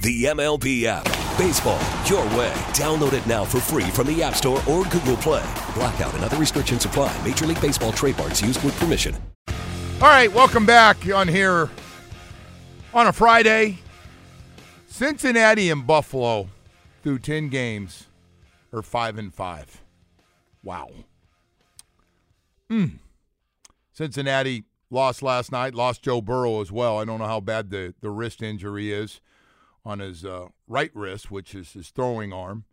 The MLB app. Baseball, your way. Download it now for free from the App Store or Google Play. Blackout and other restrictions apply. Major League Baseball trademarks used with permission. All right, welcome back on here on a Friday. Cincinnati and Buffalo through 10 games are 5 and 5. Wow. Mm. Cincinnati lost last night, lost Joe Burrow as well. I don't know how bad the, the wrist injury is on his uh, right wrist, which is his throwing arm.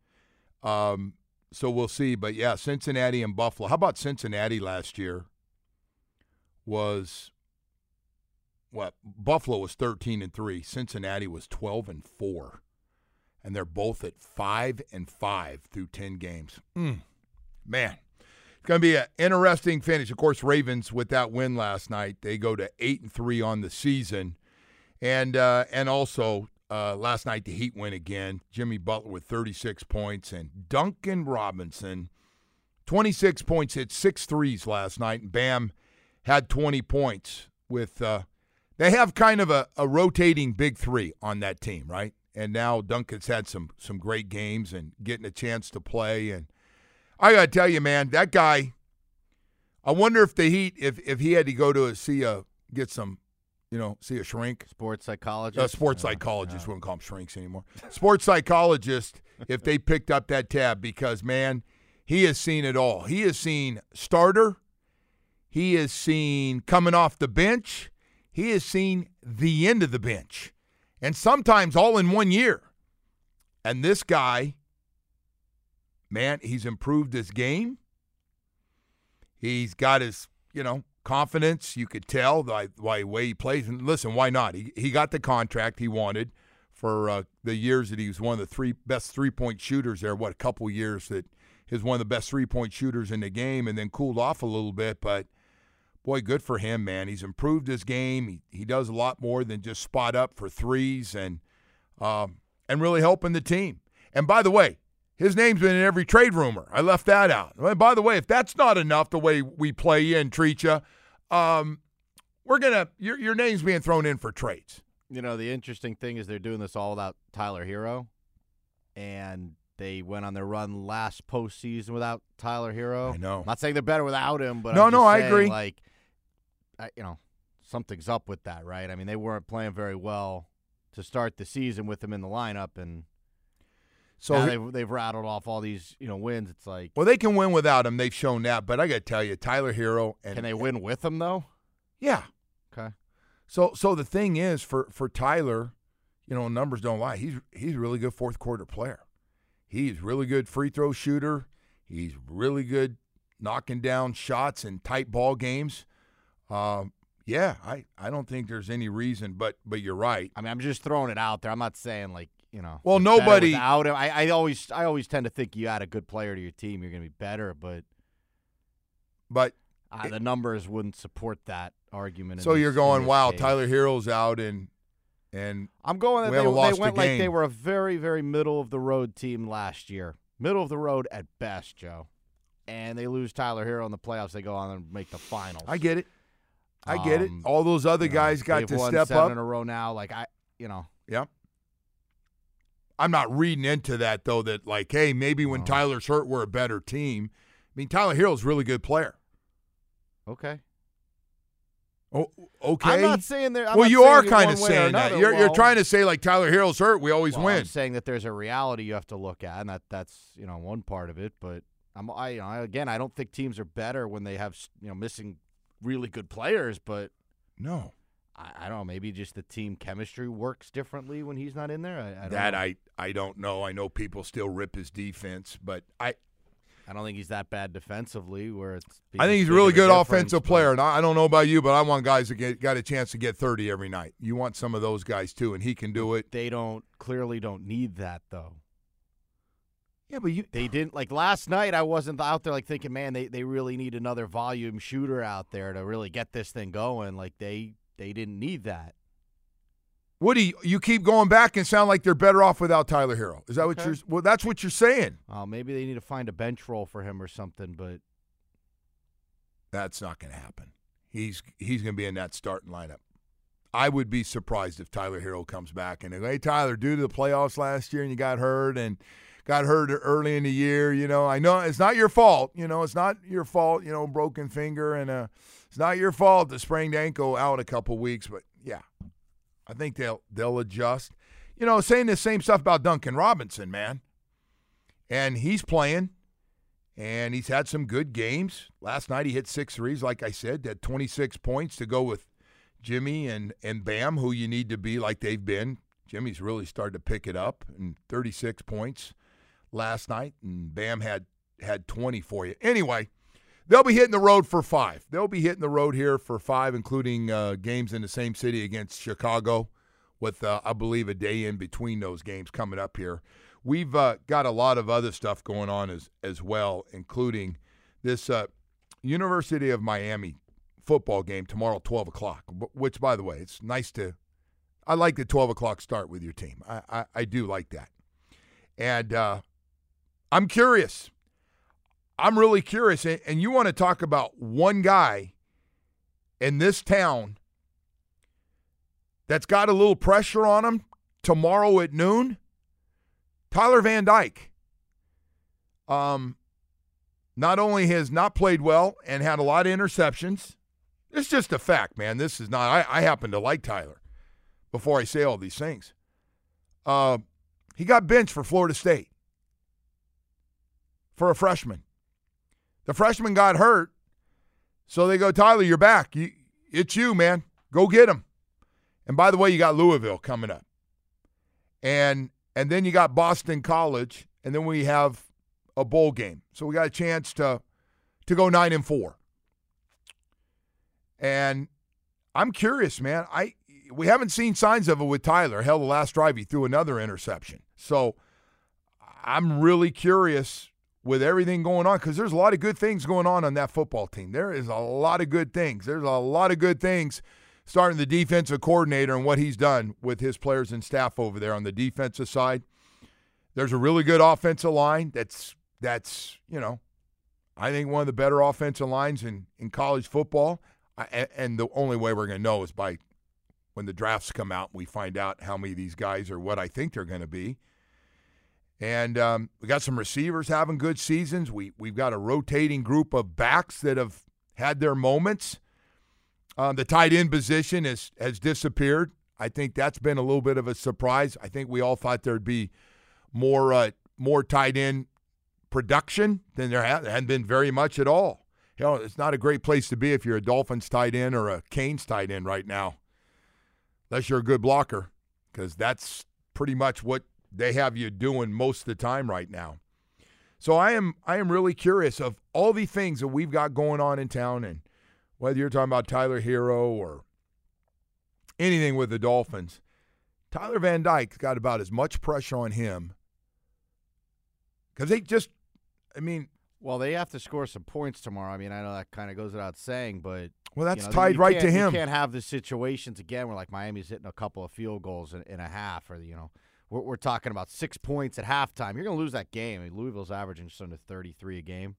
Um, so we'll see. But yeah, Cincinnati and Buffalo. How about Cincinnati last year? Was what Buffalo was 13 and 3, Cincinnati was 12 and 4. And they're both at 5 and 5 through 10 games. Mm, man. It's going to be an interesting finish. Of course, Ravens with that win last night, they go to 8 and 3 on the season. And uh, and also uh, last night the Heat win again. Jimmy Butler with 36 points and Duncan Robinson 26 points, hit six threes last night, and Bam had 20 points with uh, they have kind of a, a rotating big three on that team, right? And now Duncan's had some some great games and getting a chance to play. And I gotta tell you, man, that guy. I wonder if the Heat, if if he had to go to a, see a get some, you know, see a shrink, Sports psychologist. a sports Yeah, psychologist. yeah. We wouldn't call them shrinks anymore. Sports psychologist. if they picked up that tab, because man, he has seen it all. He has seen starter. He has seen coming off the bench. He has seen the end of the bench, and sometimes all in one year. And this guy, man, he's improved his game. He's got his, you know, confidence. You could tell by by the way he plays. And listen, why not? He he got the contract he wanted for uh, the years that he was one of the three best three point shooters there. What a couple years that he was one of the best three point shooters in the game, and then cooled off a little bit. But boy, good for him, man. He's improved his game. He he does a lot more than just spot up for threes and um, and really helping the team. And by the way, his name's been in every trade rumor. I left that out. And by the way, if that's not enough, the way we play you and treat you, um, we're gonna your your name's being thrown in for trades. You know, the interesting thing is they're doing this all without Tyler Herro, and they went on their run last postseason without Tyler Herro. I know. I'm not saying they're better without him, but No, I'm no, I saying, agree. Like, I, you know, something's up with that, right? I mean, they weren't playing very well to start the season with him in the lineup, and So now they've, they've rattled off all these, you know, wins. It's like, well, they can win without him. They've shown that. But I got to tell you, Tyler Herro and can they win with him though? Yeah. Okay. So so the thing is for for Tyler, you know, numbers don't lie. He's he's a really good fourth quarter player. He's really good free throw shooter. He's really good knocking down shots in tight ball games. Um, yeah, I, I don't think there's any reason, but but you're right. I mean, I'm just throwing it out there. I'm not saying like you know. Well, nobody-. I, I always I always tend to think you add a good player to your team, you're going to be better. But But uh, the numbers wouldn't support that argument. so you're going, wow, case. Tyler Herro's out and and I'm going. we That they, they went like they were a very very middle of the road team last year. Middle of the road at best, Joe. And they lose Tyler Herro in the playoffs. They go on and make the finals. I get it. I get it. Um, All those other You know, guys got to won step seven up. in a row now. Like I, you know, Yep. I'm not reading into that though. That like, hey, maybe when No. Tyler's hurt, we're a better team. I mean, Tyler Herro's a really good player. okay. Oh, okay. I'm not saying there. I'm well, you are kind of saying that. You're, you're trying to say like Tyler Herro's hurt, we always well, win. I'm saying that there's a reality you have to look at, and that that's you know one part of it. But I'm I, you know, I again I don't think teams are better when they have you know missing really good players, but no, I, I don't know. Maybe just the team chemistry works differently when he's not in there. I, I don't that know. I I don't know. I know people still rip his defense, but I I don't think he's that bad defensively. Where it's I think he's a really good offensive player. And I, I don't know about you, but I want guys that get got a chance to get 30 every night. You want some of those guys too, and he can do it. They don't clearly don't need that though. Yeah, but you They didn't like last night. I wasn't out there like thinking, man, they, they really need another volume shooter out there to really get this thing going. Like they they didn't need that. Woody, you keep going back and sound like they're better off without Tyler Herro. Is that what you're? Well, that's what you're saying. Uh, maybe they need to find a bench role for him or something. But That's not going to happen. He's he's going to be in that starting lineup. I would be surprised if Tyler Herro comes back and hey Tyler, due to the playoffs last year and you got hurt and got hurt early in the year, you know, I know it's not your fault, you know, it's not your fault, you know, broken finger and uh it's not your fault the sprained ankle out a couple weeks, but yeah. I think they'll they'll adjust. You know, saying the same stuff about Duncan Robinson, man. And he's playing and he's had some good games. Last night he hit six threes, like I said, had 26 points to go with Jimmy and, and Bam, who you need to be like they've been. Jimmy's really started to pick it up, and 36 points last night, and Bam had had 20 for you. Anyway, they'll be hitting the road for five. They'll be hitting the road here for five, including uh, games in the same city against Chicago, with uh, I believe a day in between those games coming up here. We've uh, got a lot of other stuff going on as as well, including this uh, University of Miami football game tomorrow, twelve o'clock. Which, by the way, it's nice to. I like the twelve o'clock start with your team. I I, I do like that, and uh, I'm curious. I'm really curious, and, you want to talk about one guy in this town that's got a little pressure on him tomorrow at noon. Tyler Van Dyke. Um, not only has not played well and had a lot of interceptions. It's just a fact, man. This is not. I, I happen to like Tyler. Before I say all these things, uh, he got benched for Florida State for a freshman. The freshman got hurt, so they go, Tyler, you're back. You, it's you, man. Go get him. And by the way, you got Louisville coming up, and and then you got Boston College, and then we have a bowl game. So we got a chance to to go nine and four. And I'm curious, man. I we haven't seen signs of it with Tyler. Hell, the last drive he threw another interception. So I'm really curious with everything going on because there's a lot of good things going on on that football team. There is a lot of good things. There's a lot of good things starting the defensive coordinator and what he's done with his players and staff over there on the defensive side. There's a really good offensive line that's that's, you know, I think one of the better offensive lines in, in college football. I, and- the only way we're going to know is by when the drafts come out and we find out how many of these guys are what I think they're going to be. And um, we got some receivers having good seasons. We we've got a rotating group of backs that have had their moments. Um, the tight end position has has disappeared. I think that's been a little bit of a surprise. I think we all thought there'd be more uh, more tight end production than there, ha- there hadn't been very much at all. You know, it's not a great place to be if you're a Dolphins tight end or a Canes tight end right now, unless you're a good blocker, because that's pretty much what they have you doing most of the time right now. So I am I am really curious of all the things that we've got going on in town, and whether you're talking about Tyler Herro or anything with the Dolphins, Tyler Van Dyke's got about as much pressure on him because they just, I mean, well, they have to score some points tomorrow. I mean, I know that kind of goes without saying, but well, that's you know, tied right to him. You can't have the situations again where like Miami's hitting a couple of field goals in, in a half, or you know, we're, we're talking about six points at halftime. You're going to lose that game. I mean, Louisville's averaging just under 33 a game.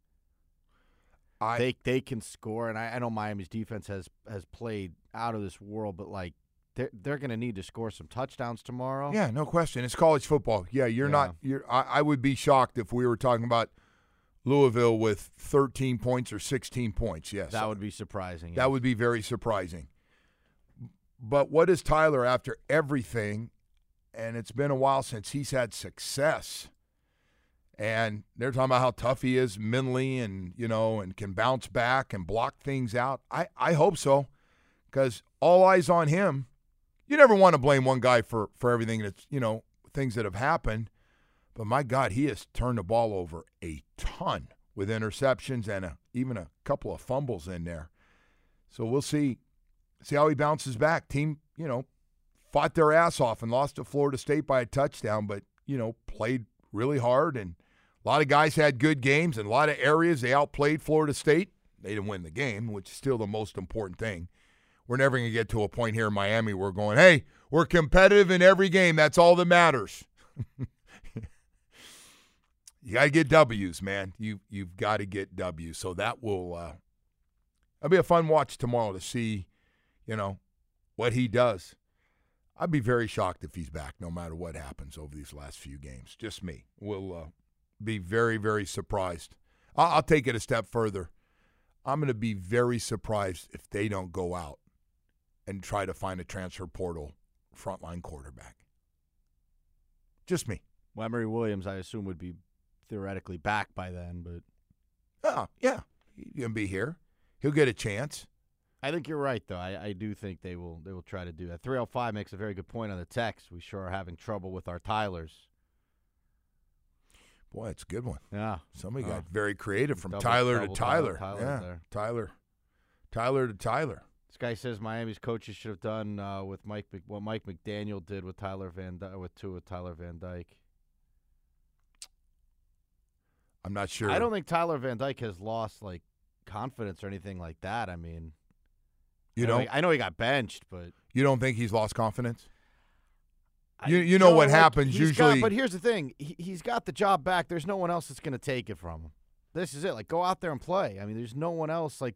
I, they they can score, and I, I know Miami's defense has has played out of this world, but like they're they're going to need to score some touchdowns tomorrow. yeah, no question. It's college football. Yeah, you're Yeah. not. You're. I, I would be shocked if we were talking about Louisville with 13 points or 16 points. Yes, that would be surprising. That would be very surprising. But what is Tyler after everything? And it's been a while since he's had success. And they're talking about how tough he is mentally and, you know, and can bounce back and block things out. I, I hope so because all eyes on him. You never want to blame one guy for, for everything that's, you know, things that have happened. But my God, he has turned the ball over a ton with interceptions and a, even a couple of fumbles in there. So we'll see see how he bounces back. Team, you know, fought their ass off and lost to Florida State by a touchdown, but you know, played really hard and A lot of guys had good games and a lot of areas. They outplayed Florida State. They didn't win the game, which is still the most important thing. We're never going to get to a point here in Miami where we're going, hey, we're competitive in every game. That's all that matters. you got to get W's, man. You you've got to get W's. So that will uh, that'll be a fun watch tomorrow to see, you know, what he does. I'd be very shocked if he's back, no matter what happens over these last few games. Just me. We'll uh, be very very surprised. I'll, I'll take it a step further. I'm going to be very surprised if they don't go out and try to find a transfer portal frontline quarterback. Just me. Well, Emory Williams, I assume, would be theoretically back by then, but Oh, yeah. He's going to be here. He'll get a chance. I think you're right, though. I, I do think they will they will try to do that. 305 makes a very good point on the text. We sure are having trouble with our Tylers. Boy, it's a good one. Yeah. Somebody Oh. got very creative from Double- Tyler to double Tyler. Tyler yeah. there. Tyler. Tyler to Tyler. This guy says Miami's coaches should have done uh, with Mike what Mike McDaniel did with Tyler Van Dy- with two with Tyler Van Dyke. I'm not sure. I don't think Tyler Van Dyke has lost like confidence or anything like that. I mean, you I know don't he- I know he got benched, but you don't think he's lost confidence? I- You- you know what happens he's got- usually- but here's the thing: he, he's got the job back. There's no one else that's going to take it from him. This is it. Like, go out there and play. I mean, there's no one else. Like,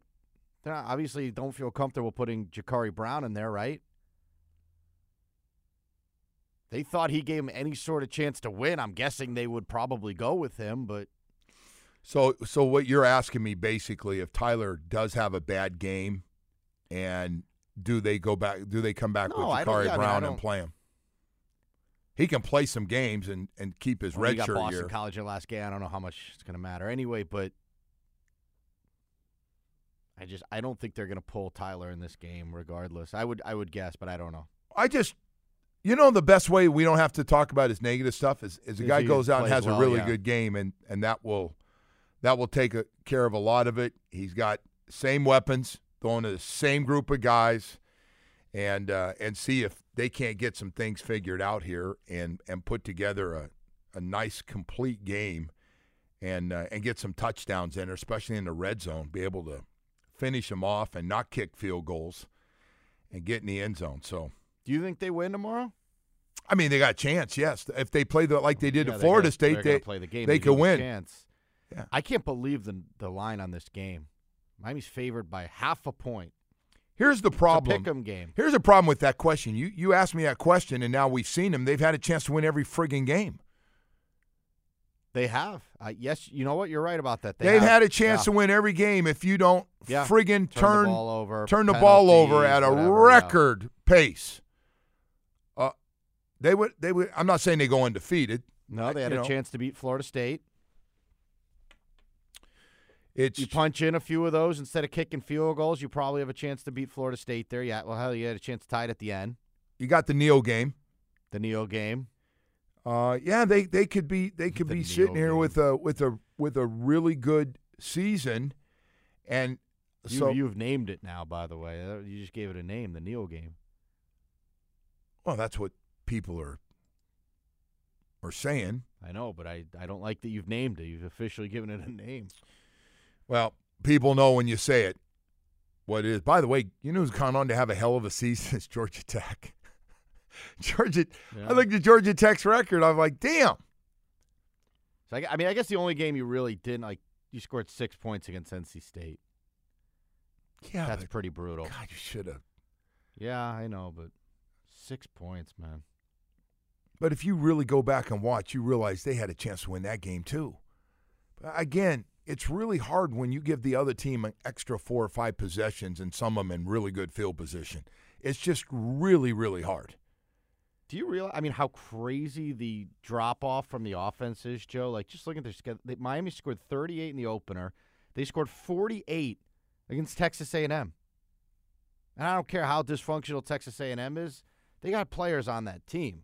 they're not, obviously don't feel comfortable putting Jacurri Brown in there, right? They thought he gave him any sort of chance to win. I'm guessing they would probably go with him, but So so what you're asking me basically if Tyler does have a bad game and do they go back do they come back No, with Jacurri yeah, I mean, I Brown and play him? He can play some games and, and keep his Well, red he got shirt Boston year. College in last game. I don't know how much it's going to matter anyway, but I just I don't think they're going to pull Tyler in this game, regardless. I would I would guess, but I don't know. I just you know the best way we don't have to talk about his negative stuff is, is a guy goes out and has well, a really yeah. good game and, and that will that will take a, care of a lot of it. He's got same weapons, throwing to the same group of guys, and uh, and see if they can't get some things figured out here and and put together a, a nice complete game, and uh, and get some touchdowns in, especially in the red zone. Be able to finish them off and not kick field goals, and get in the end zone. So. Do you think they win tomorrow? I mean, they got a chance. Yes, if they play the like they did Yeah, to Florida gonna- State, they're play the game. they to could give 'em a win. Chance. Yeah. I can't believe the the line on this game. Miami's favored by half a point. Here's the problem. pick'em game. Here's the problem with that question. You you asked me that question, and now we've seen them. They've had a chance to win every friggin' game. They have. Uh, yes, you know what? You're right about that. They have had a chance Yeah. to win every game if you don't Yeah. friggin' turn, turn the ball over. turn the ball over at a whatever, yeah. record pace. Uh, they would they would. I'm not saying they go undefeated. No, they had a know. chance to beat Florida State. It's You punch in a few of those instead of kicking field goals, you probably have a chance to beat Florida State there. Yeah, well, hell, you had a chance to tie it at the end. you got the Neo game. The Neo game. Uh, yeah, they they could be they could The be Neo sitting here game. with a with a with a really good season, and You, so you've named it now, by the way. Uh, You just gave it a name, the Neo game. well, that's what people are are saying. I know, but I, I don't like that you've named it. You've officially given it a name. Well, people know when you say it what it is. By the way, you know who's gone on to have a hell of a season? It's Georgia Tech. Georgia, Yeah. I looked at Georgia Tech's record. I'm like, damn. So I, I mean, I guess the only game you really didn't like, you scored six points against NC State. Yeah, That's pretty brutal. God, you should have. Yeah, I know, but six points, man. But if you really go back and watch, you realize they had a chance to win that game too. But again, it's really hard when you give the other team an extra four or five possessions and some of them in really good field position. It's just really, really hard. Do you realize? I mean, how crazy the drop off from the offense is, Joe? Like, just look at their schedule. Miami scored 38 in the opener. They scored 48 against Texas A&M. And I don't care how dysfunctional Texas A&M is. They got players on that team.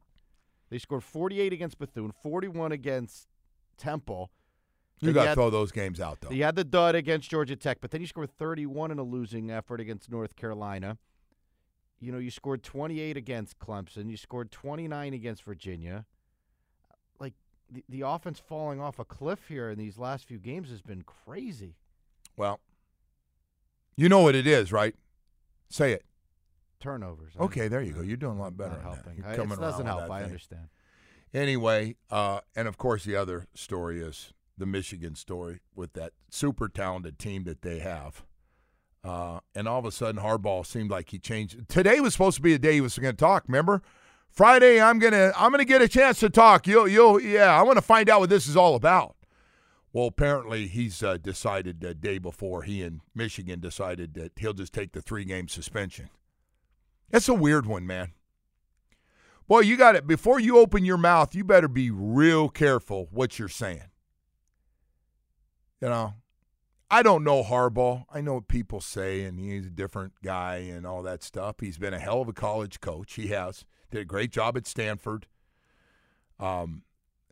They scored 48 against Bethune, 41 against Temple. You got to throw those games out though. You had the dud against Georgia Tech, but then you scored 31 in a losing effort against North Carolina. You know, you scored 28 against Clemson. You scored 29 against Virginia. Like, the, the offense falling off a cliff here in these last few games has been crazy. Well, you know what it is, right? Say it. Turnovers. I- Okay, there you go. You're doing a lot better. Not helping. I- it doesn't help. I thing. understand. Anyway, uh, and of course, the other story is the Michigan story with that super talented team that they have. Uh, and all of a sudden, Harbaugh seemed like he changed. Today was supposed to be a day he was going to talk. Remember, Friday, I'm gonna I'm gonna get a chance to talk. You'll you'll yeah, I want to find out what this is all about. Well, apparently, he's uh, decided the day before he and Michigan decided that he'll just take the three game suspension. That's a weird one, man. Boy, you got it. Before you open your mouth, you better be real careful what you're saying. You know, I don't know Harbaugh. I know what people say, and he's a different guy and all that stuff. He's been a hell of a college coach. He has. Did a great job at Stanford. Um,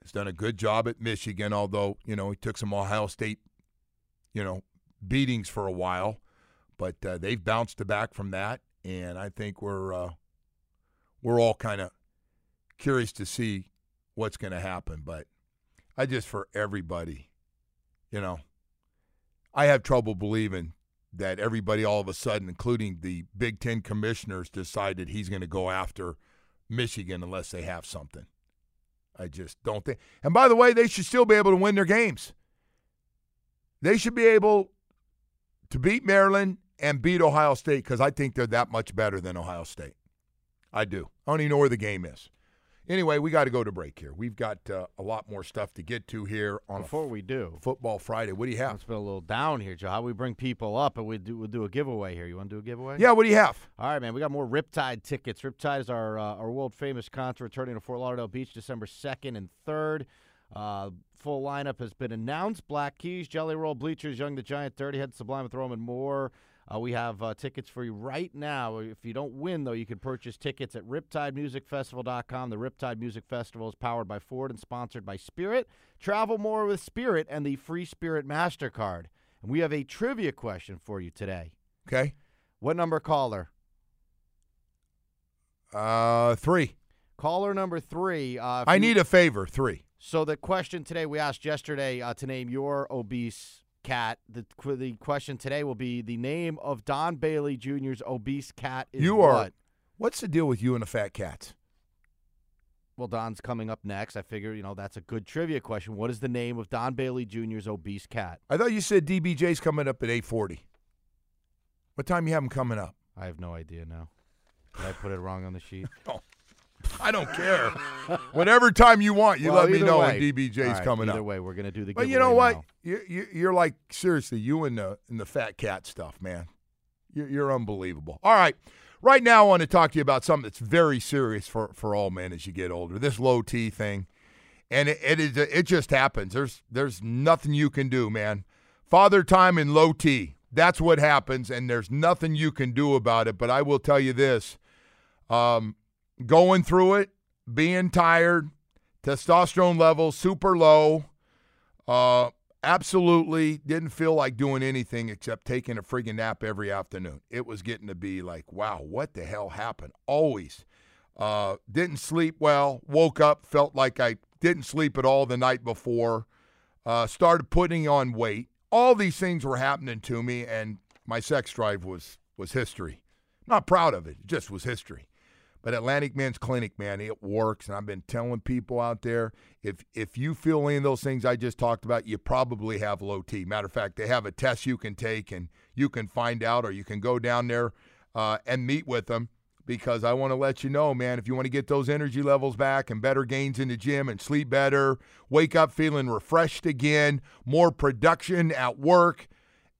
has done a good job at Michigan, although, you know, he took some Ohio State, you know, beatings for a while. But uh, they've bounced back from that, and I think we're uh, we're all kind of curious to see what's going to happen. But I just, for everybody, you know, I have trouble believing that everybody all of a sudden, including the Big Ten commissioners, decided he's going to go after Michigan unless they have something. I just don't think. And by the way, they should still be able to win their games. They should be able to beat Maryland and beat Ohio State because I think they're that much better than Ohio State. I do. I don't even know where the game is. Anyway, we got to go to break here. We've got uh, a lot more stuff to get to here on Before we do, football Friday. What do you have? it's been a little down here, Joe. How do we bring people up and we do we'll do a giveaway here. You want to do a giveaway? Yeah, what do you have? All right, man. We got more Riptide tickets. Riptide is our uh, our world famous concert returning to Fort Lauderdale Beach December second and third. Uh, full lineup has been announced. Black Keys, Jelly Roll, Bleachers, Young the Giant, Dirty Head, Sublime with Roman Moore. Uh, we have uh, tickets for you right now. If you don't win, though, you can purchase tickets at RiptideMusicFestival.com. The Riptide Music Festival is powered by Ford and sponsored by Spirit. Travel more with Spirit and the Free Spirit MasterCard. And we have a trivia question for you today. Okay. What number caller? Uh, three. Caller number three. Uh, I you- need a favor. Three. So the question today we asked yesterday uh, to name your obese cat. The the question today will be the name of Don Bailey Jr.'s obese cat is you are. what? What's the deal with you and the fat cat? Well, Don's coming up next. I figure you know that's a good trivia question. What is the name of Don Bailey Jr.'s obese cat? I thought you said DBJ's coming up at eight forty. What time you have him coming up? I have no idea now. Did I put it wrong on the sheet? I don't care. Whatever time you want, you Well, let me know way. when DBJ's right, coming either up. Either way, we're gonna do the. Game. But you know what? now. You, you, you're like seriously, you and the and the fat cat stuff, man. You're, you're unbelievable. All right, right now I want to talk to you about something that's very serious for for all men as you get older. This low T thing, and it it, is, it just happens. There's there's nothing you can do, man. Father time and low T. That's what happens, and there's nothing you can do about it. But I will tell you this: um, going through it, being tired, testosterone levels super low. Uh, absolutely didn't feel like doing anything except taking a friggin' nap every afternoon. It was getting to be like, wow, what the hell happened? Always. Uh, didn't sleep well. Woke up, felt like I didn't sleep at all the night before. Uh, started putting on weight. All these things were happening to me, and my sex drive was was history. Not proud of it. It just was history. But Atlantic Men's Clinic, man, it works. And I've been telling people out there, if if you feel any of those things I just talked about, you probably have low T. Matter of fact, they have a test you can take and you can find out, or you can go down there uh, and meet with them. Because I want to let you know, man, if you want to get those energy levels back and better gains in the gym and sleep better, wake up feeling refreshed again, more production at work,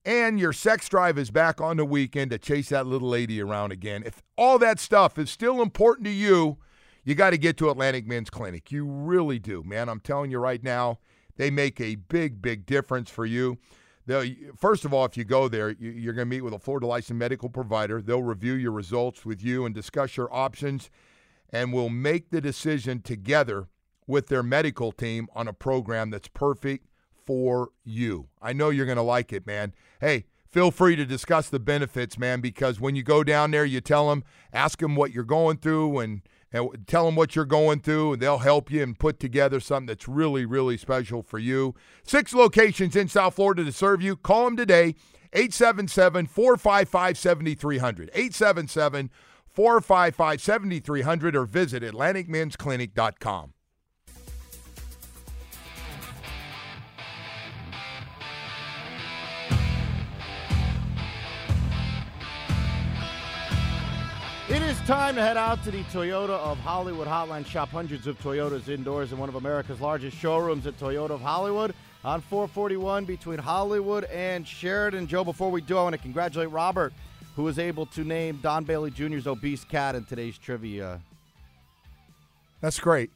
and your sex drive is back on the weekend to chase that little lady around again. If all that stuff is still important to you, you got to get to Atlantic Men's Clinic. You really do, man. I'm telling you right now, they make a big, big difference for you. They'll, first of all, if you go there, you- you're going to meet with a Florida licensed medical provider. They'll review your results with you and discuss your options, and will make the decision together with their medical team on a program that's perfect for you. I know you're going to like it, man. Hey, feel free to discuss the benefits, man, because when you go down there, you tell them, ask them what you're going through and and tell them what you're going through, and they'll help you and put together something that's really, really special for you. Six locations in South Florida to serve you. Call them today, 877 455 7300. 877 455 7300 or visit AtlanticMen'sClinic.com. It is time to head out to the Toyota of Hollywood hotline. Shop hundreds of Toyotas indoors in one of America's largest showrooms at Toyota of Hollywood on 441 between Hollywood and Sheridan. Joe, before we do, I want to congratulate Robert, who was able to name Don Bailey Jr.'s obese cat in today's trivia. That's great.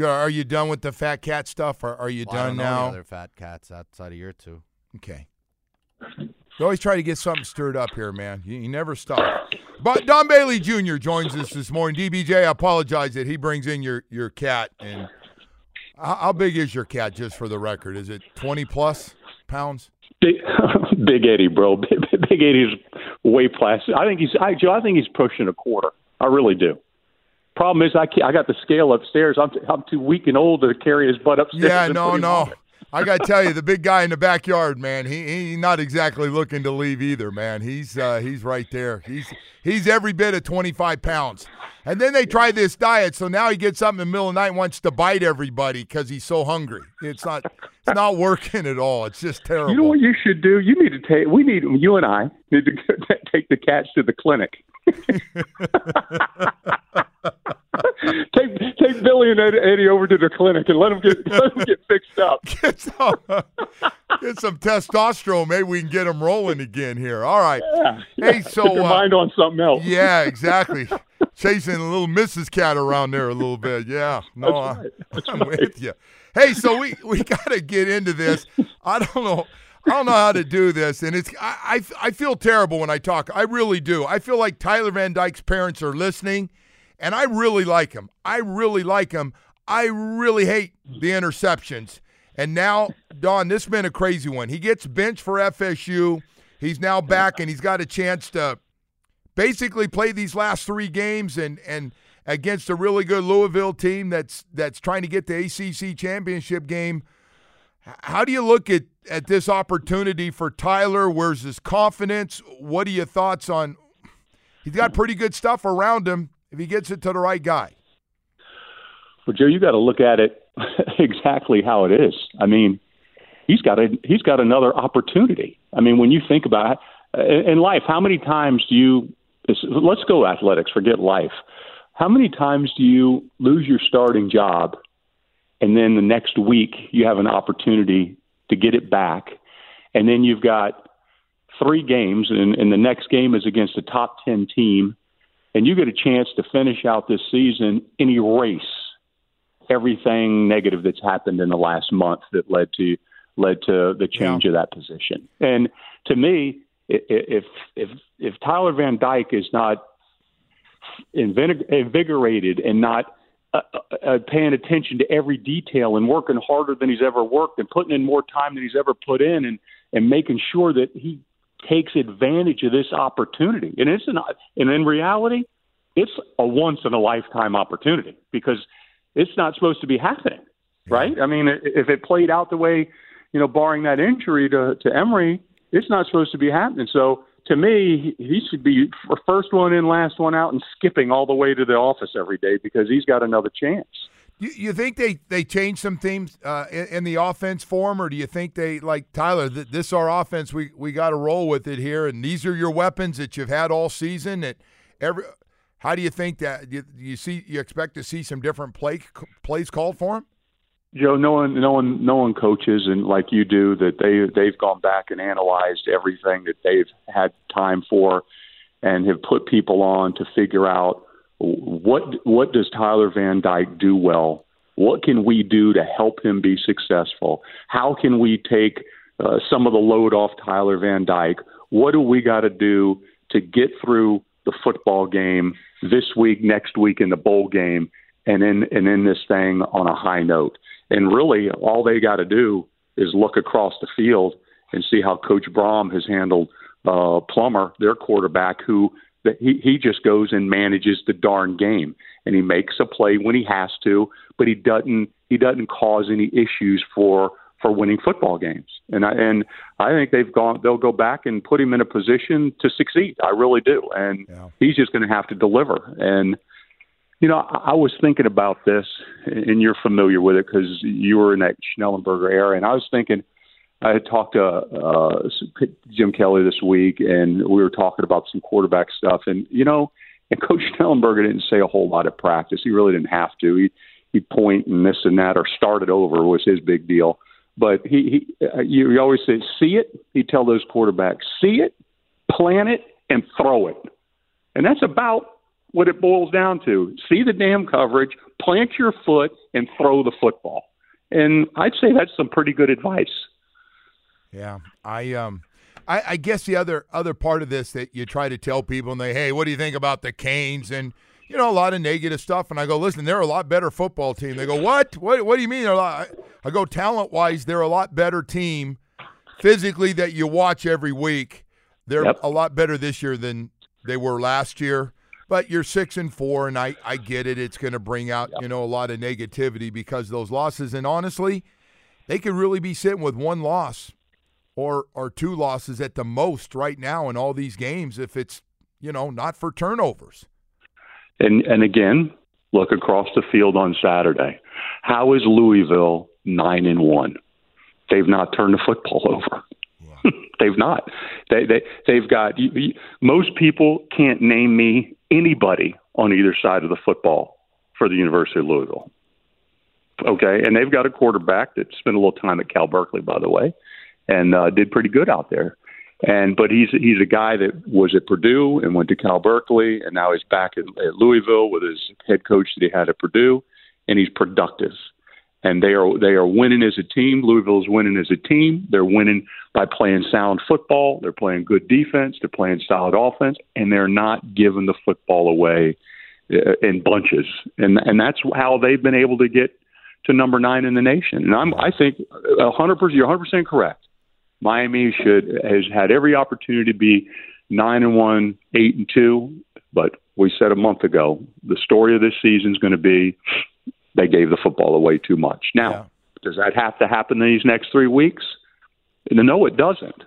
Are you done with the fat cat stuff, or are you Well, I done don't know now? other fat cats outside of your two. Okay. You always try to get something stirred up here, man. You, you never stop. But Don Bailey Jr. joins us this morning. DBJ, I apologize that he brings in your, your cat. And how, how big is your cat, just for the record? Is it 20 plus pounds? Big, Big Eddie, bro. Big, Big Eddie's way plastic. I think he's, I, Joe. I think he's pushing a quarter. I really do. Problem is, I I got the scale upstairs. I'm I'm too weak and old to carry his butt upstairs. Yeah, no, no. I got to tell you, the big guy in the backyard, man. He he's not exactly looking to leave either, man. He's uh, he's right there. He's he's every bit of 25 pounds. And then they try this diet, so now he gets up in the middle of the night and wants to bite everybody because he's so hungry. It's not it's not working at all. It's just terrible. You know what you should do? You need to take. We need you and I need to take the cats to the clinic. take take Billy and Ed- Eddie over to the clinic and let them get let them get fixed up. get some, get some testosterone. Maybe we can get him rolling again here. All right. Yeah, Hey, yeah. so, Put their uh, mind on something else. Yeah, exactly. Chasing a little Mrs. Cat around there a little bit. Yeah. No, I- right. That's I'm right. with you. Hey, so we we got to get into this. I don't know. I don't know how to do this, and it's I, I I feel terrible when I talk. I really do. I feel like Tyler Van Dyke's parents are listening, and I really like him. I really like him. I really hate the interceptions. And now, Don, this has been a crazy one. He gets benched for FSU. He's now back, and he's got a chance to basically play these last three games and and against a really good Louisville team that's that's trying to get the ACC championship game. How do you look at at this opportunity for Tyler? Where's his confidence? What are your thoughts on? He's got pretty good stuff around him if he gets it to the right guy. Well, Joe, you got to look at it exactly how it is. I mean, he's got a he's got another opportunity. I mean, when you think about it, in life, how many times do you? Let's go athletics. Forget life. How many times do you lose your starting job, and then the next week you have an opportunity to get it back, and then you've got three games, and, and the next game is against a top ten team, and you get a chance to finish out this season and erase everything negative that's happened in the last month that led to led to the change of that position. And to me, if if if Tyler Van Dyke is not invigorated and not uh, uh, uh, paying attention to every detail and working harder than he's ever worked and putting in more time than he's ever put in and and making sure that he takes advantage of this opportunity. And it's not and in reality, it's a once in a lifetime opportunity because it's not supposed to be happening, right? I mean, if it played out the way, you know, barring that injury to to Emory, it's not supposed to be happening. So to me, he should be first one in, last one out, and skipping all the way to the office every day because he's got another chance. You, you think they they change some things uh, in, in the offense for him, or do you think they like Tyler? Th- this our offense. We we got to roll with it here, and these are your weapons that you've had all season. That every. How do you think that you, you see? You expect to see some different play plays called for him? Joe, knowing knowing knowing coaches and like you do that they they've gone back and analyzed everything that they've had time for, and have put people on to figure out what what does Tyler Van Dyke do well. What can we do to help him be successful? How can we take uh, some of the load off Tyler Van Dyke? What do we got to do to get through the football game this week, next week in the bowl game, and in and in this thing on a high note? And really, all they got to do is look across the field and see how Coach Brohm has handled uh, Plummer, their quarterback, who that he he just goes and manages the darn game, and he makes a play when he has to, but he doesn't he doesn't cause any issues for for winning football games. And I and I think they've gone they'll go back and put him in a position to succeed. I really do. And yeah. he's just going to have to deliver. And you know, I, I was thinking about this, and you're familiar with it because you were in that Schnellenberger era. And I was thinking, I had talked to uh, Jim Kelly this week, and we were talking about some quarterback stuff. And you know, and Coach Schnellenberger didn't say a whole lot at practice. He really didn't have to. He he'd point and this and that, or start it over was his big deal. But he, he uh, you, you always say, see it. He'd tell those quarterbacks, see it, plan it, and throw it. And that's about what it boils down to. See the damn coverage, plant your foot, and throw the football. And I'd say that's some pretty good advice. Yeah, I um, I, I guess the other other part of this that you try to tell people, and they, hey, what do you think about the Canes? And you know, a lot of negative stuff. And I go, listen, they're a lot better football team. They go, what? What, what do you mean? I go, talent wise, they're a lot better team physically that you watch every week. They're yep. a lot better this year than they were last year. But you're six and four, and I, I get it. It's going to bring out, yep. you know, a lot of negativity because those losses. And honestly, they could really be sitting with one loss or or two losses at the most right now in all these games if it's, you know, not for turnovers. And and again, look across the field on Saturday. How is Louisville nine and one? They've not turned the football over. They've not. They they they've got. You, you, most people can't name me anybody on either side of the football for the University of Louisville. Okay, and they've got a quarterback that spent a little time at Cal Berkeley, by the way, and uh, did pretty good out there. And but he's he's a guy that was at Purdue and went to Cal Berkeley, and now he's back at, at Louisville with his head coach that he had at Purdue, and he's productive. And they are they are winning as a team. Louisville's winning as a team. They're winning by playing sound football. They're playing good defense. They're playing solid offense, and they're not giving the football away uh, in bunches. And and that's how they've been able to get to number nine in the nation. And I'm I think 100 percent you're 100 percent correct. Miami should has had every opportunity to be nine and one, eight and two, but we said a month ago the story of this season is going to be they gave the football away too much. Now, yeah. does that have to happen in these next three weeks? No, it doesn't.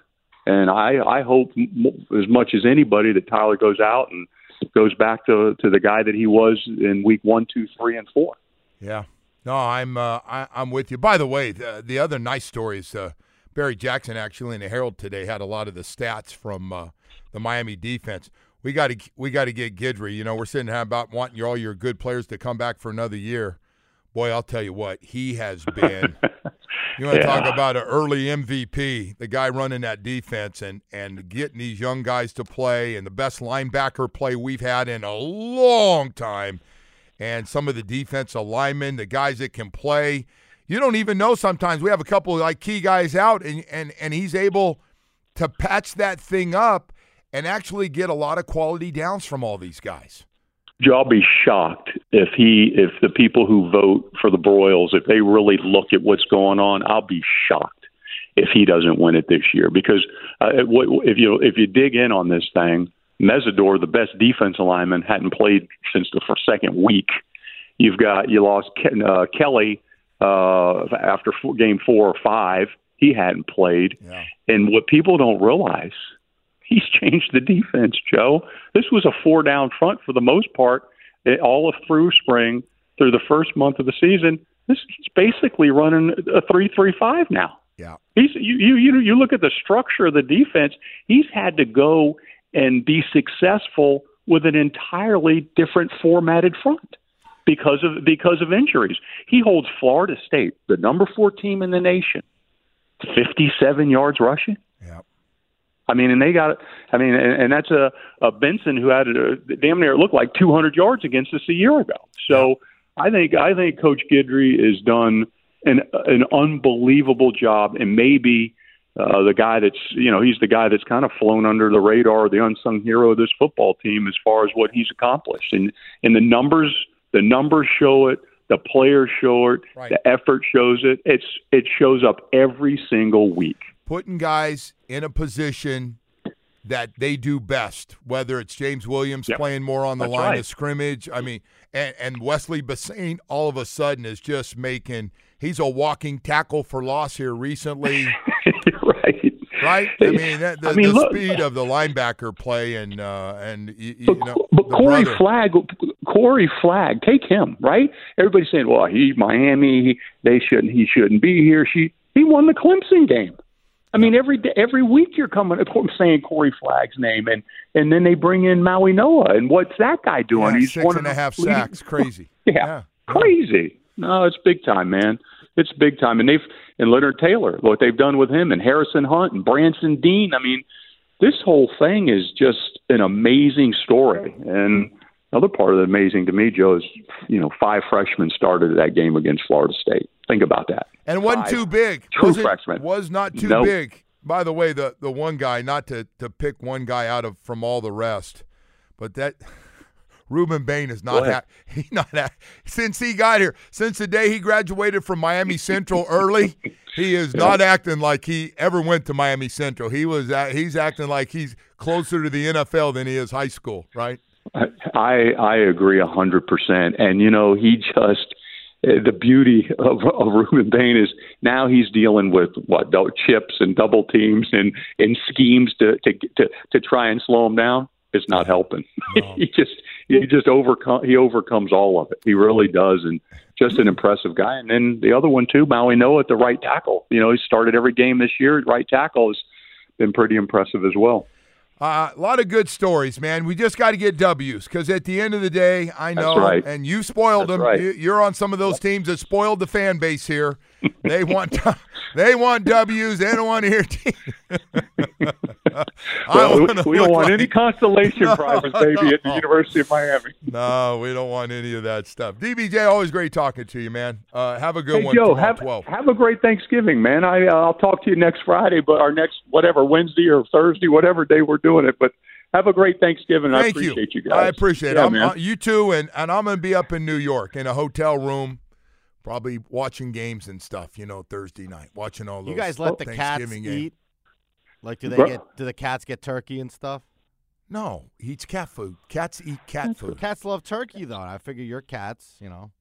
And I, I hope as much as anybody that Tyler goes out and goes back to to the guy that he was in week one, two, three, and four. Yeah. No, I'm uh, I, am with you. By the way, the, the other nice story is uh, Barry Jackson actually in the Herald today had a lot of the stats from uh, the Miami defense. We got to we got to get Guidry. You know, we're sitting here about wanting all your good players to come back for another year. Boy, I'll tell you what, he has been. you want to yeah. talk about an early MVP, the guy running that defense and and getting these young guys to play, and the best linebacker play we've had in a long time, and some of the defensive linemen, the guys that can play you don't even know sometimes. We have a couple of like key guys out, and and and he's able to patch that thing up and actually get a lot of quality downs from all these guys. Joe, I'll be shocked if he, if the people who vote for the Broyles, if they really look at what's going on, I'll be shocked if he doesn't win it this year. Because uh, if you if you dig in on this thing, Mesidor, the best defense lineman, hadn't played since the first, second week. You've got you lost uh, Kelly, uh, after four, game four or five. He hadn't played. Yeah. And what people don't realize, he's changed the defense, Joe. This was a four down front for the most part, eh, all of through spring, through the first month of the season. This, he's basically running a three three five now. Yeah. He's you you you you look at the structure of the defense. He's had to go and be successful with an entirely different formatted front because of because of injuries. He holds Florida State, the number four team in the nation, 57 yards rushing. Yeah. I mean, and they got. I mean, and, and that's a, a Benson who had a, damn near it looked like 200 yards against us a year ago. So yeah. I think I think Coach Guidry has done an an unbelievable job, and maybe. Uh, the guy that's you know he's the guy that's kind of flown under the radar, the unsung hero of this football team as far as what he's accomplished, and and the numbers the numbers show it. The players show it. Right. The effort shows it. It's it shows up every single week. Putting guys in a position that they do best, whether it's James Williams Yep. playing more on the That's line right. of scrimmage. I mean, and, and Wesley Bissainthe all of a sudden is just making, he's a walking tackle for loss here recently, right. Right? I mean, that, the, I mean, the look- speed of the linebacker play and, uh, and you, you But, know, but Corey brother- Flagg, Corey Flagg, take him, right? Everybody's saying, "Well, he Miami, he, they shouldn't, he shouldn't be here." She, he won the Clemson game. I mean, every day, every week you're coming, saying Corey Flagg's name, and and then they bring in Maui Noah, and what's that guy doing? yeah, He's six one and a half sacks. Crazy. Yeah. Crazy. No, it's big time, man. It's big time, and they've and Leonard Taylor, what they've done with him, and Harrison Hunt, and Branson Deen. I mean, this whole thing is just an amazing story. And another part of the amazing to me, Joe, is you know five freshmen started that game against Florida State. Think about that. And wasn't Five too big. true Wasn't- Was not too Nope. big. By the way, the the one guy, not to to pick one guy out of from all the rest, but that Rueben Bain is not ahead. he not ha- since he got here, since the day he graduated from Miami Central early, he is not acting like he ever went to Miami Central. He was a- he's acting like he's closer to the NFL than he is high school, right? I I agree a hundred percent. And you know, he just uh, the beauty of, of Rueben Bain is now he's dealing with what dou- chips and double teams and and schemes to to to, to try and slow him down. It's not helping. he just he just overcome he overcomes all of it. He really does, and just an impressive guy. And then the other one too, Mauigoa at the right tackle. You know, he started every game this year. at Right tackle has been pretty impressive as well. Uh, a lot of good stories, man. We just got to get W's because at the end of the day, I know, right. and you spoiled That's them. right. You, you're on some of those teams that spoiled the fan base here. They want, they want W's. They don't want to hear. T- Well, wanna we don't want like- any consolation No, prizes, baby, at the. University of Miami. No, we don't want any of that stuff. DBJ, always great talking to you, man. Uh, have a good Hey one. Joe, have 12. have a great Thanksgiving, man. I uh, I'll talk to you next Friday, but our next whatever Wednesday or Thursday, whatever day we're doing it. But have a great Thanksgiving. I Thank appreciate you, you. guys. I appreciate Yeah, it. Man. uh, you too, and, and I'm going to be up in New York in a hotel room, probably watching games and stuff. You know, Thursday night, watching all those. You guys let the cats Thanksgiving games. eat? Like, do they get? Do the cats get turkey and stuff? No, he eats cat food. Cats eat cat food. Cats love turkey, though. I figure your cats, you know.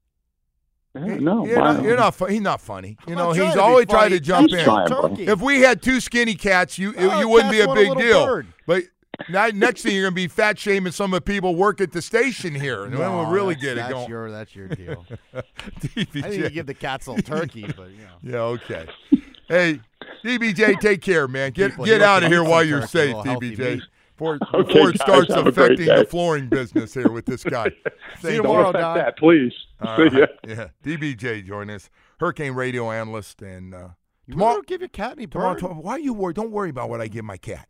Eh, yeah, no, you're not, you're not. fu- He's not funny. You I'm know, he's always trying to jump He's in. turkey. If we had two skinny cats, you Oh, you wouldn't be a want a big deal. bird. But now, next thing you're going to be fat shaming some of the people work at the station here, and then we'll No, really that's- get it that's going. Your, that's your deal. I think you give the cats a little turkey, but you know. Yeah, okay. Hey, DBJ, take care, man. Get People, get out of here while you're safe, DBJ. Before, Okay, before it guys, starts have a great affecting the flooring business here with this guy. See you tomorrow, affect Don. that, please. All See ya. right. Yeah, DBJ join us, Hurricane radio analyst, and uh, You tomorrow. don't give your cat any Tomorrow, bird. tomorrow, why are you worried? Don't worry about what I give my cat.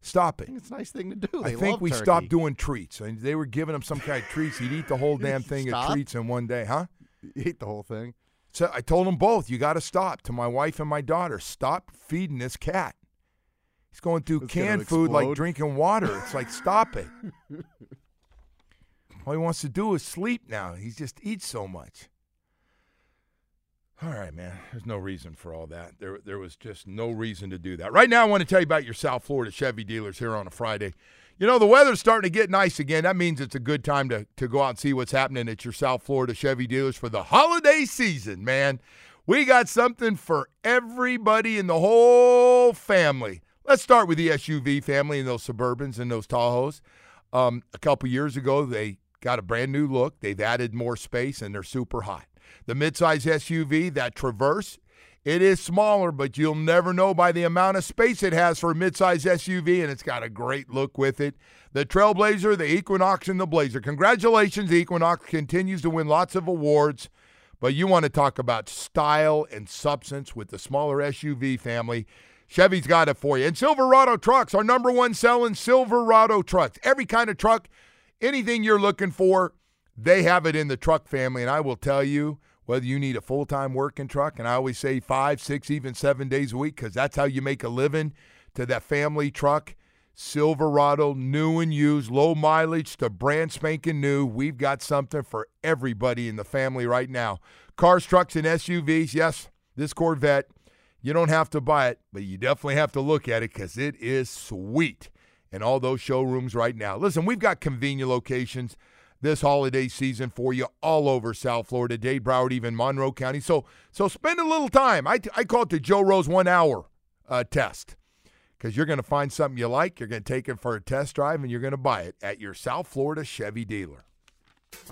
Stop it. it's a nice thing to do. I think love we turkey. stopped doing treats. And they were giving him some kind of treats. He'd eat the whole damn thing of treats in one day, huh? Eat the whole thing. So I told them both, you got to stop. To my wife and my daughter, stop feeding this cat. He's going through It's canned food like drinking water. It's like stop it. All he wants to do is sleep now. He just eats so much. All right, man. There's no reason for all that. There, there was just no reason to do that. Right now, I want to tell you about your South Florida Chevy dealers here on a Friday. You know, the weather's starting to get nice again. That means it's a good time to, to go out and see what's happening at your South Florida Chevy dealers for the holiday season, man. We got something for everybody in the whole family. Let's start with the SUV family and those Suburbans and those Tahoes. Um, a couple years ago, they got a brand new look. They've added more space and they're super hot. The midsize SUV, that Traverse, it is smaller, but you'll never know by the amount of space it has for a midsize SUV, and it's got a great look with it. The Trailblazer, the Equinox, and the Blazer. Congratulations, the Equinox continues to win lots of awards, but you want to talk about style and substance with the smaller SUV family. Chevy's got it for you. And Silverado trucks, our number one selling Silverado trucks. Every kind of truck, anything you're looking for, they have it in the truck family. And I will tell you, whether you need a full time working truck, and I always say five, six, even seven days a week, because that's how you make a living to that family truck. Silverado, new and used, low mileage to brand spanking new. We've got something for everybody in the family right now. Cars, trucks, and SUVs. Yes, this Corvette, you don't have to buy it, but you definitely have to look at it because it is sweet. in all those showrooms right now. Listen, we've got convenient locations this holiday season for you all over South Florida, Dade, Broward, even Monroe County. So, so spend a little time. I, I call it the Joe Rose one hour uh, test because you're going to find something you like. You're going to take it for a test drive and you're going to buy it at your South Florida Chevy dealer.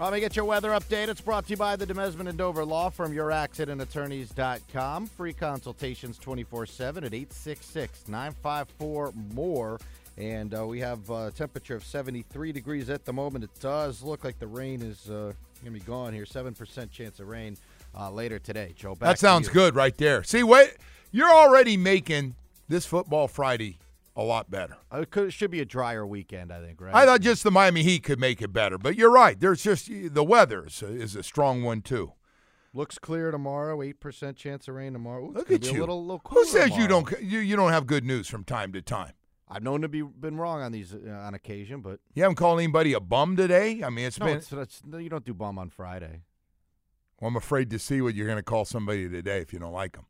Let me get your weather update. It's brought to you by the Demesmin and Dover Law Firm, youraccidentattorneys.com. Free consultations 24 7 at 866 954 more. And uh, we have a temperature of 73 degrees at the moment. It does look like the rain is uh, going to be gone here. 7% chance of rain uh, later today. Joe, back That sounds good right there. See, wait, you're already making this football Friday a lot better. Uh, It could, should be a drier weekend, I think, right? I thought just the Miami Heat could make it better, but you're right. There's just the weather is, is a strong one too. Looks clear tomorrow. 8% chance of rain tomorrow. Ooh, Look at you. A little, little Who says you don't you, you don't have good news from time to time? I've known to be been wrong on these uh, on occasion, but You haven't called anybody a bum today. I mean, it's no, been. it's, it's, no, you don't do bum on Friday. Well, I'm afraid to see what you're going to call somebody today if you don't like them.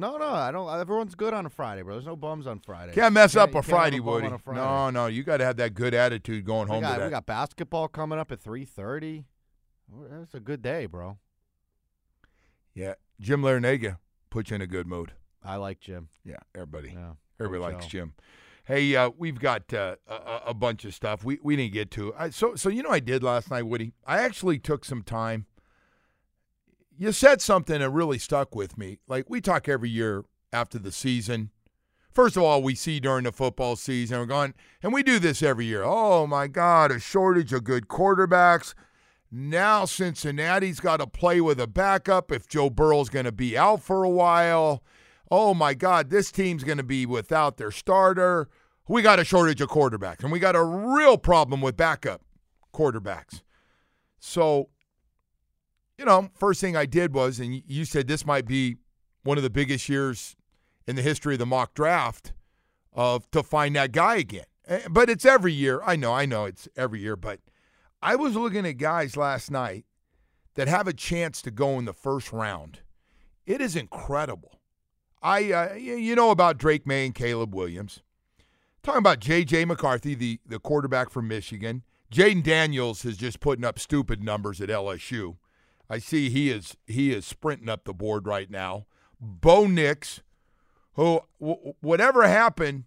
No, no, I don't. Everyone's good on a Friday, bro. There's no bums on Friday. Can't mess You up a Friday, bum Woody. a Friday. No, no, you got to have that good attitude going we home got, we got basketball coming up at three thirty. That's a good day, bro. yeah, Jim Larrañaga puts you in a good mood. I like Jim. Yeah, everybody. Yeah, Everybody likes. Jim. Hey, uh, we've got uh, a, a bunch of stuff we, we didn't get to. I, so so you know I did last night, Woody. I actually took some time. You said something that really stuck with me. Like we talk every year after the season. First of all, we see during the football season, we're going, and we do this every year. Oh my God, a shortage of good quarterbacks. Now Cincinnati's got to play with a backup if Joe Burrow's going to be out for a while. Oh my God, this team's going to be without their starter. We got a shortage of quarterbacks, and we got a real problem with backup quarterbacks. So, you know, first thing I did was, and you said this might be one of the biggest years in the history of the mock draft of to find that guy again. But it's every year. I know, I know it's every year, but I was looking at guys last night that have a chance to go in the first round. It is incredible. I uh, you know about Drake Maye and Caleb Williams. Talking about J.J. McCarthy, the, the quarterback from Michigan. Jayden Daniels is just putting up stupid numbers at LSU. I see he is he is sprinting up the board right now. Bo Nix, who w- whatever happened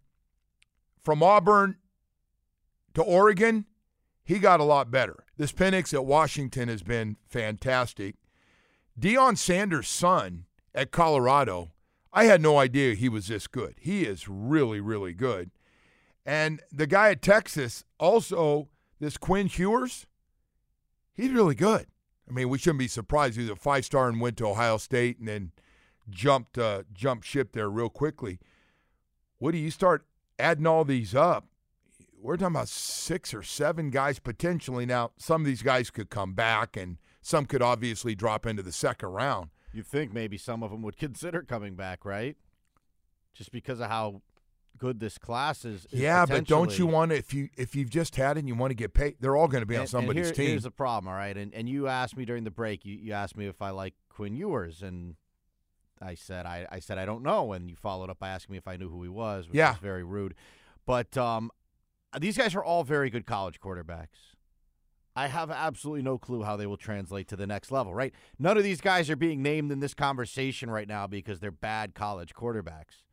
from Auburn to Oregon, he got a lot better. This Penix at Washington has been fantastic. Deion Sanders' son at Colorado, I had no idea he was this good. He is really, really good. And the guy at Texas, also, this Quinn Ewers, he's really good. I mean, we shouldn't be surprised. He's a five star and went to Ohio State and then jumped uh, jumped ship there real quickly. What do you start adding all these up? We're talking about six or seven guys potentially. Now, some of these guys could come back, and some could obviously drop into the second round. You think maybe some of them would consider coming back, right? Just because of how good this class is. is Yeah, but don't you want to if you if you've just had it and you want to get paid, they're all going to be on And- and somebody's here- team. Here's the problem, all right. And and you asked me during the break. You, you asked me if I like Quinn Ewers, and I said I, I said I don't know. And you followed up by asking me if I knew who he was, which Yeah. very rude. But um, these guys are all very good college quarterbacks. I have absolutely no clue how they will translate to the next level, right? None of these guys are being named in this conversation right now because they're bad college quarterbacks.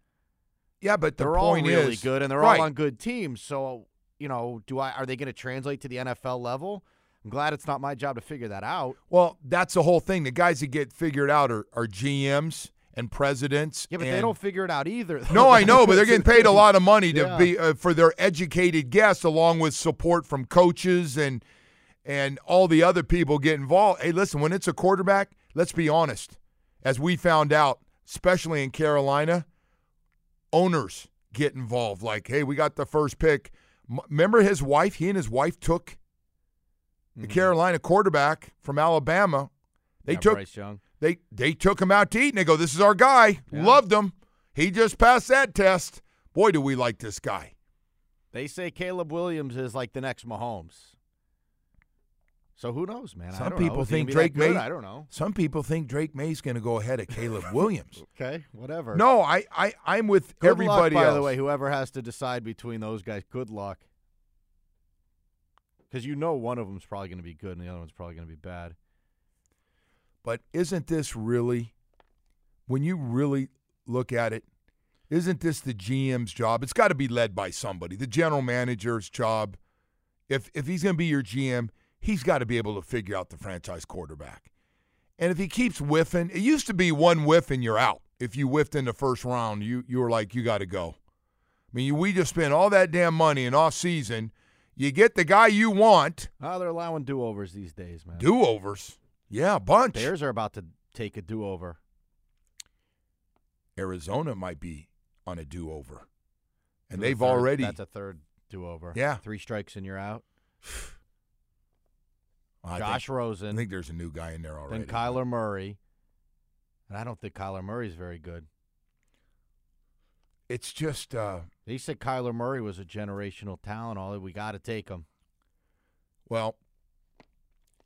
Yeah, but the they're all really is, good and they're right. all on good teams. So, you know, do I are they going to translate to the NFL level? I'm glad it's not my job to figure that out. Well, that's the whole thing. The guys that get figured out are, are GMs and presidents. Yeah, but they don't figure it out either. though. No, I know, but they're getting paid a lot of money to Yeah. be uh, for their educated guests, along with support from coaches and and all the other people get involved. Hey, listen, when it's a quarterback, let's be honest. As we found out, especially in Carolina, owners get involved. Like, hey, we got the first pick. M- Remember his wife? He and his wife took the Mhm. Carolina quarterback from Alabama. They Yeah, took Bryce Young. they they took him out to eat and they go, This is our guy. Yeah. Loved him. He just passed that test. Boy, do we like this guy. They say Caleb Williams is like the next Mahomes. So who knows, man? I Some people know. Think Drake? Maye- I don't know. Some people think Drake Maye's going to go ahead of Caleb Williams. Okay, whatever. No, I, I, I'm with Good everybody luck, by else. the way, whoever has to decide between those guys, good luck. Because you know one of them's probably going to be good and the other one's probably going to be bad. But isn't this really, when you really look at it, isn't this the GM's job? It's got to be led by somebody, the general manager's job. If if he's going to be your GM, he's got to be able to figure out the franchise quarterback. And if he keeps whiffing, it used to be one whiff and you're out. If you whiffed in the first round, you you were like, you got to go. I mean, we just spent all that damn money in off season. You get the guy you want, Oh, they're allowing do overs these days, man. do overs. Yeah, a bunch. Bears are about to take a do over. Arizona might be on a do over. And they've third- already That's a third do over. Yeah. Three strikes and you're out. I Josh think, Rosen. I think there's a new guy in there already. then Kyler Murray. And I don't think Kyler Murray's very good. It's just uh They said Kyler Murray was a generational talent. All we got to take him. well,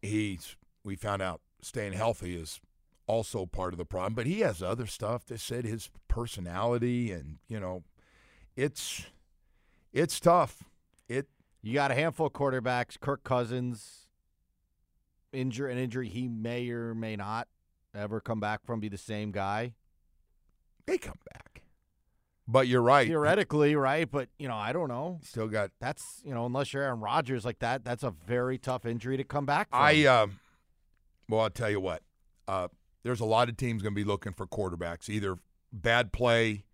he's we found out staying healthy is also part of the problem, but he has other stuff They said his personality and, you know, it's it's tough. It You got a handful of quarterbacks. Kirk Cousins, injure an injury he may or may not ever come back from, be the same guy. they come back. But you're right. Theoretically, right? But you know, I don't know. Still got That's you know, unless you're Aaron Rodgers like that, that's a very tough injury to come back from. I um, well, I'll tell you what. Uh, there's a lot of teams going to be looking for quarterbacks. Either bad play,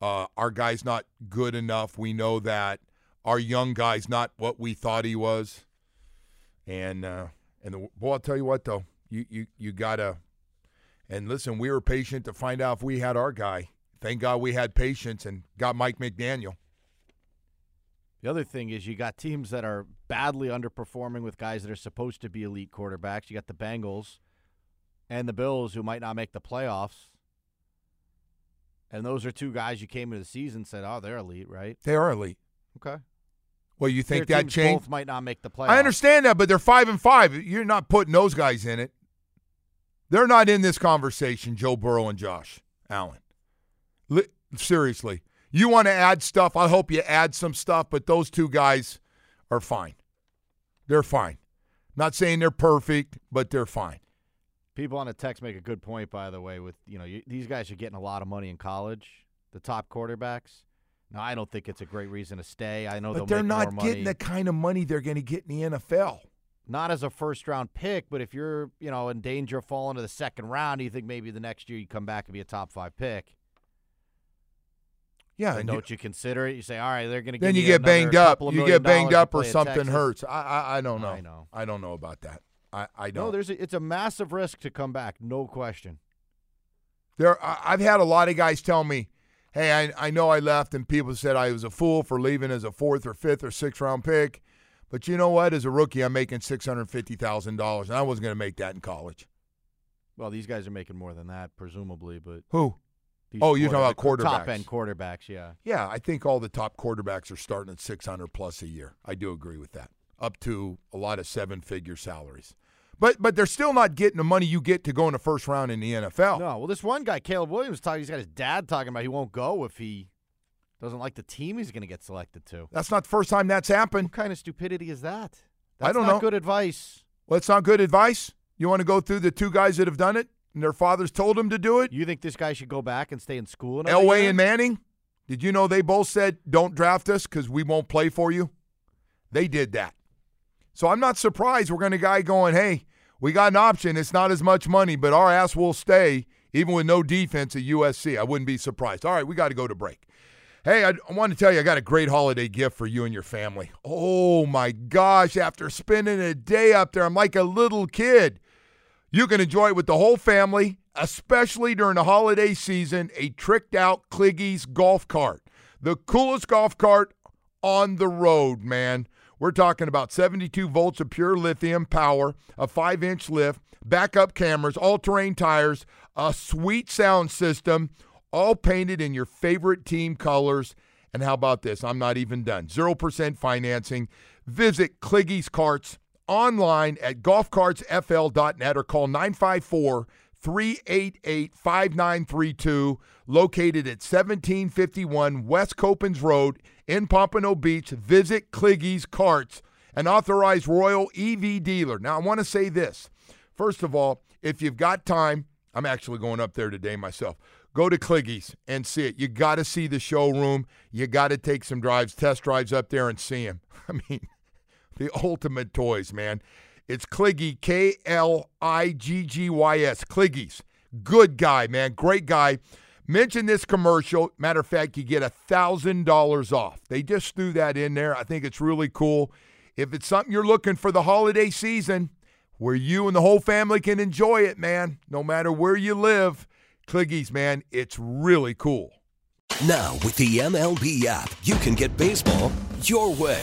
uh, our guy's not good enough. We know that our young guy's not what we thought he was. And uh, and the, well, I'll tell you what though, you you you gotta. And listen, we were patient to find out if we had our guy. Thank God we had patience and got Mike McDaniel. the other thing is you got teams that are badly underperforming with guys that are supposed to be elite quarterbacks. You got the Bengals and the Bills who might not make the playoffs. And those are two guys you came into the season and said, "Oh, they're elite, right?" They are elite. Okay. Well, you think that change? Both might not make the playoffs. I understand that, but they're five and five. You're not putting those guys in it. They're not in this conversation, Joe Burrow and Josh Allen. Li- seriously, you want to add stuff? I hope you add some stuff, but those two guys are fine. They're fine. Not saying they're perfect, but they're fine. People on the text make a good point, by the way. With you know, you, these guys are getting a lot of money in college. The top quarterbacks. Now, I don't think it's a great reason to stay. I know But they're not getting the kind of money they're going to get in the NFL. not as a first round pick, but if you're you know in danger of falling to the second round, you think maybe the next year you come back and be a top five pick. Yeah, and you- don't you consider it? You say, all right, they're going to get. then you get banged up. You get banged up or something hurts. I, I I don't know. I know. I don't know about that. I I don't. No, there's a, it's a massive risk to come back, no question. There, I- I've had a lot of guys tell me, "Hey, I, I know I left, and people said I was a fool for leaving as a fourth or fifth or sixth round pick, but you know what? As a rookie, I'm making six hundred fifty thousand dollars, and I wasn't going to make that in college." Well, these guys are making more than that, presumably, but Who? Oh, you're talking about top end quarterbacks. quarterbacks, yeah. Yeah, I think all the top quarterbacks are starting at six hundred plus a year. I do agree with that, up to a lot of seven figure salaries. But but they're still not getting the money you get to go in the first round in the NFL. No, well, this one guy, Caleb Williams, talking. He's got his dad talking about he won't go if he doesn't like the team he's going to get selected to. That's not the first time that's happened. What kind of stupidity is that? I don't not know. Good advice. Well, it's not good advice. You want to go through the two guys that have done it, and their fathers told them to do it. You think this guy should go back and stay in school? Elway year? and Manning. Did you know they both said, "Don't draft us because we won't play for you"? They did that. So I'm not surprised we're going to guy going, "Hey, we got an option. It's not as much money, but our ass will stay even with no defense at USC." I wouldn't be surprised. All right, we got to go to break. Hey, I, I want to tell you, I got a great holiday gift for you and your family. Oh my gosh! After spending a day up there, I'm like a little kid. You can enjoy it with the whole family, especially during the holiday season. A tricked out Kliggy's golf cart. The coolest golf cart on the road, man. We're talking about 72 volts of pure lithium power, a 5 inch lift, backup cameras, all terrain tires, a sweet sound system, all painted in your favorite team colors. And how about this? I'm not even done. 0% financing. Visit Kliggy's Carts online at golfcartsfl.net or call 954 388 5932, located at 1751 West Copans Road in Pompano Beach. Visit Kliggy's Carts, an authorized Royal EV dealer. Now, I want to say this. First of all, if you've got time, I'm actually going up there today myself. Go to Kliggy's and see it. You got to see the showroom. You got to take some drives, test drives up there and see them. I mean, the ultimate toys, man. It's Kliggy, K L I G G Y S. Kliggy's. Good guy, man. Great guy. Mention this commercial. Matter of fact, you get a $1,000 off. They just threw that in there. I think it's really cool. If it's something you're looking for the holiday season where you and the whole family can enjoy it, man, no matter where you live, Kliggy's, man, it's really cool. Now, with the MLB app, you can get baseball your way.